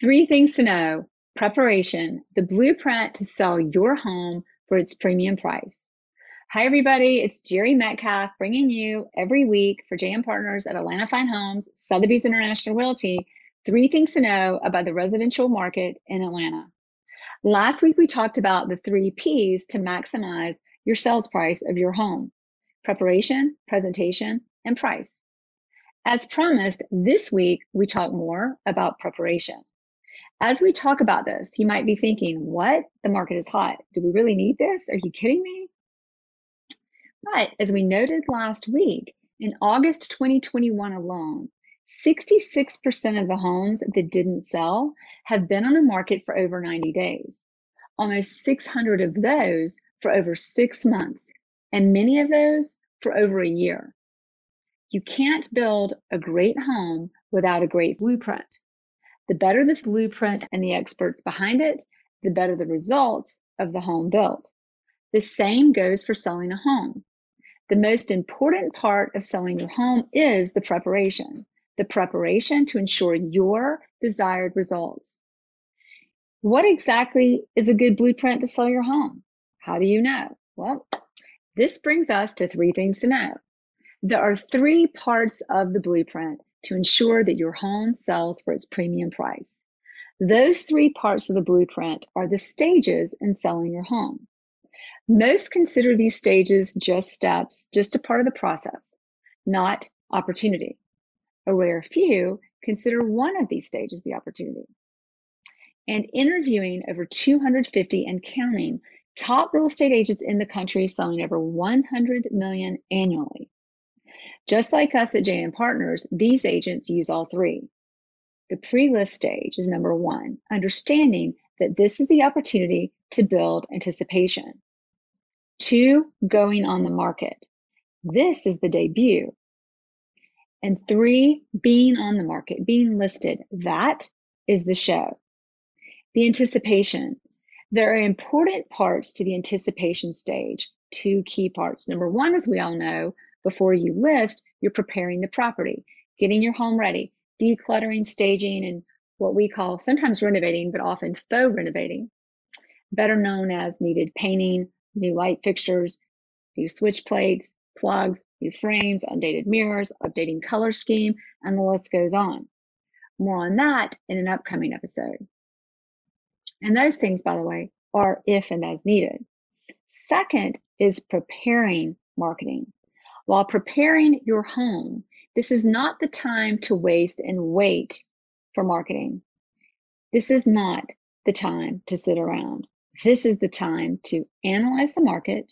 Three things to know preparation, the blueprint to sell your home for its premium price. Hi, everybody. It's Jerry Metcalf bringing you every week for JM Partners at Atlanta Fine Homes, Sotheby's International Realty, three things to know about the residential market in Atlanta. Last week, we talked about the three P's to maximize your sales price of your home preparation, presentation, and price. As promised, this week we talk more about preparation. As we talk about this, you might be thinking, what? The market is hot. Do we really need this? Are you kidding me? But as we noted last week, in August 2021 alone, 66% of the homes that didn't sell have been on the market for over 90 days. Almost 600 of those for over six months, and many of those for over a year. You can't build a great home without a great blueprint. The better the blueprint and the experts behind it, the better the results of the home built. The same goes for selling a home. The most important part of selling your home is the preparation, the preparation to ensure your desired results. What exactly is a good blueprint to sell your home? How do you know? Well, this brings us to three things to know. There are three parts of the blueprint to ensure that your home sells for its premium price. Those three parts of the blueprint are the stages in selling your home. Most consider these stages just steps, just a part of the process, not opportunity. A rare few consider one of these stages the opportunity. And interviewing over 250 and counting top real estate agents in the country selling over 100 million annually, just like us at JM Partners, these agents use all three. The pre list stage is number one, understanding that this is the opportunity to build anticipation. Two, going on the market. This is the debut. And three, being on the market, being listed. That is the show. The anticipation. There are important parts to the anticipation stage, two key parts. Number one, as we all know, before you list, you're preparing the property, getting your home ready, decluttering, staging, and what we call sometimes renovating, but often faux renovating, better known as needed painting, new light fixtures, new switch plates, plugs, new frames, undated mirrors, updating color scheme, and the list goes on. More on that in an upcoming episode. And those things, by the way, are if and as needed. Second is preparing marketing. While preparing your home, this is not the time to waste and wait for marketing. This is not the time to sit around. This is the time to analyze the market,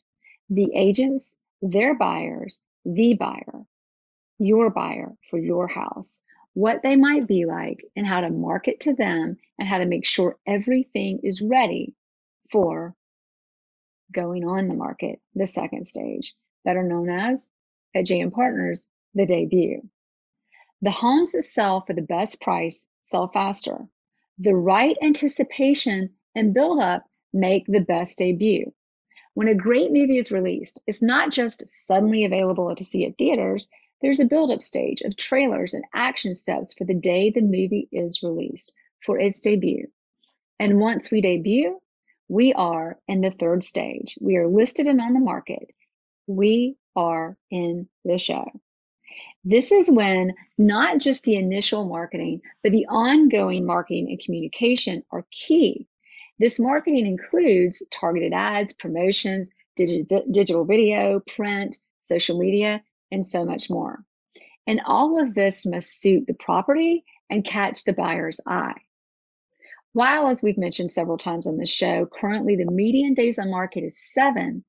the agents, their buyers, the buyer, your buyer for your house, what they might be like, and how to market to them, and how to make sure everything is ready for going on the market, the second stage, better known as at JM Partners, the debut. The homes that sell for the best price sell faster. The right anticipation and build up make the best debut. When a great movie is released, it's not just suddenly available to see at theaters, there's a build up stage of trailers and action steps for the day the movie is released for its debut. And once we debut, we are in the third stage. We are listed and on the market. We are in the show. This is when not just the initial marketing, but the ongoing marketing and communication are key. This marketing includes targeted ads, promotions, digital video, print, social media, and so much more. And all of this must suit the property and catch the buyer's eye. While, as we've mentioned several times on this show, currently the median days on market is seven,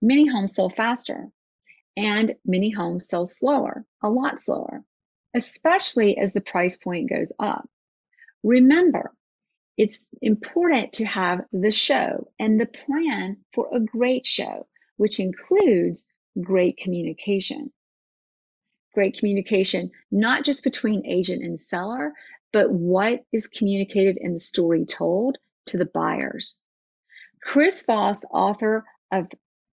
many homes sell faster and many homes sell slower, a lot slower, especially as the price point goes up. Remember, it's important to have the show and the plan for a great show, which includes great communication. Great communication, not just between agent and seller, but what is communicated in the story told to the buyers. Chris Voss, author of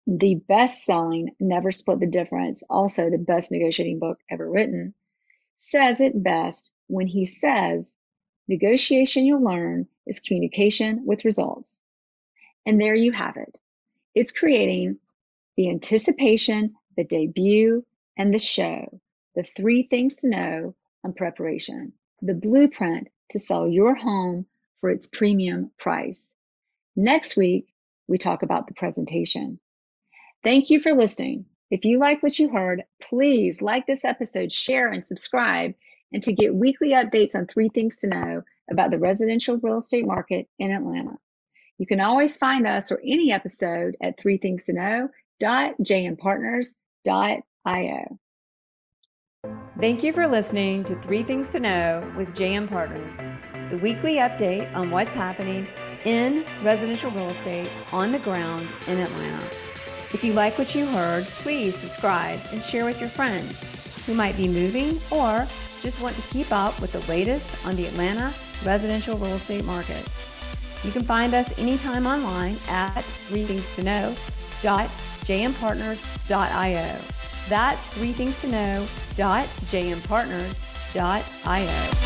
the best selling Never Split the Difference, also the best negotiating book ever written, says it best when he says negotiation you'll learn is communication with results. And there you have it. It's creating the anticipation, the debut, and the show, the three things to know on preparation, the blueprint to sell your home for its premium price. Next week, we talk about the presentation. Thank you for listening. If you like what you heard, please like this episode, share, and subscribe. And to get weekly updates on three things to know about the residential real estate market in Atlanta. You can always find us or any episode at three things to know.jmpartners.io. Thank you for listening to Three Things to Know with JM Partners, the weekly update on what's happening in residential real estate on the ground in Atlanta. If you like what you heard, please subscribe and share with your friends who might be moving or just want to keep up with the latest on the Atlanta residential real estate market. You can find us anytime online at 3thingstoKnow.jmpartners.io. That's 3thingstoKnow.jmpartners.io.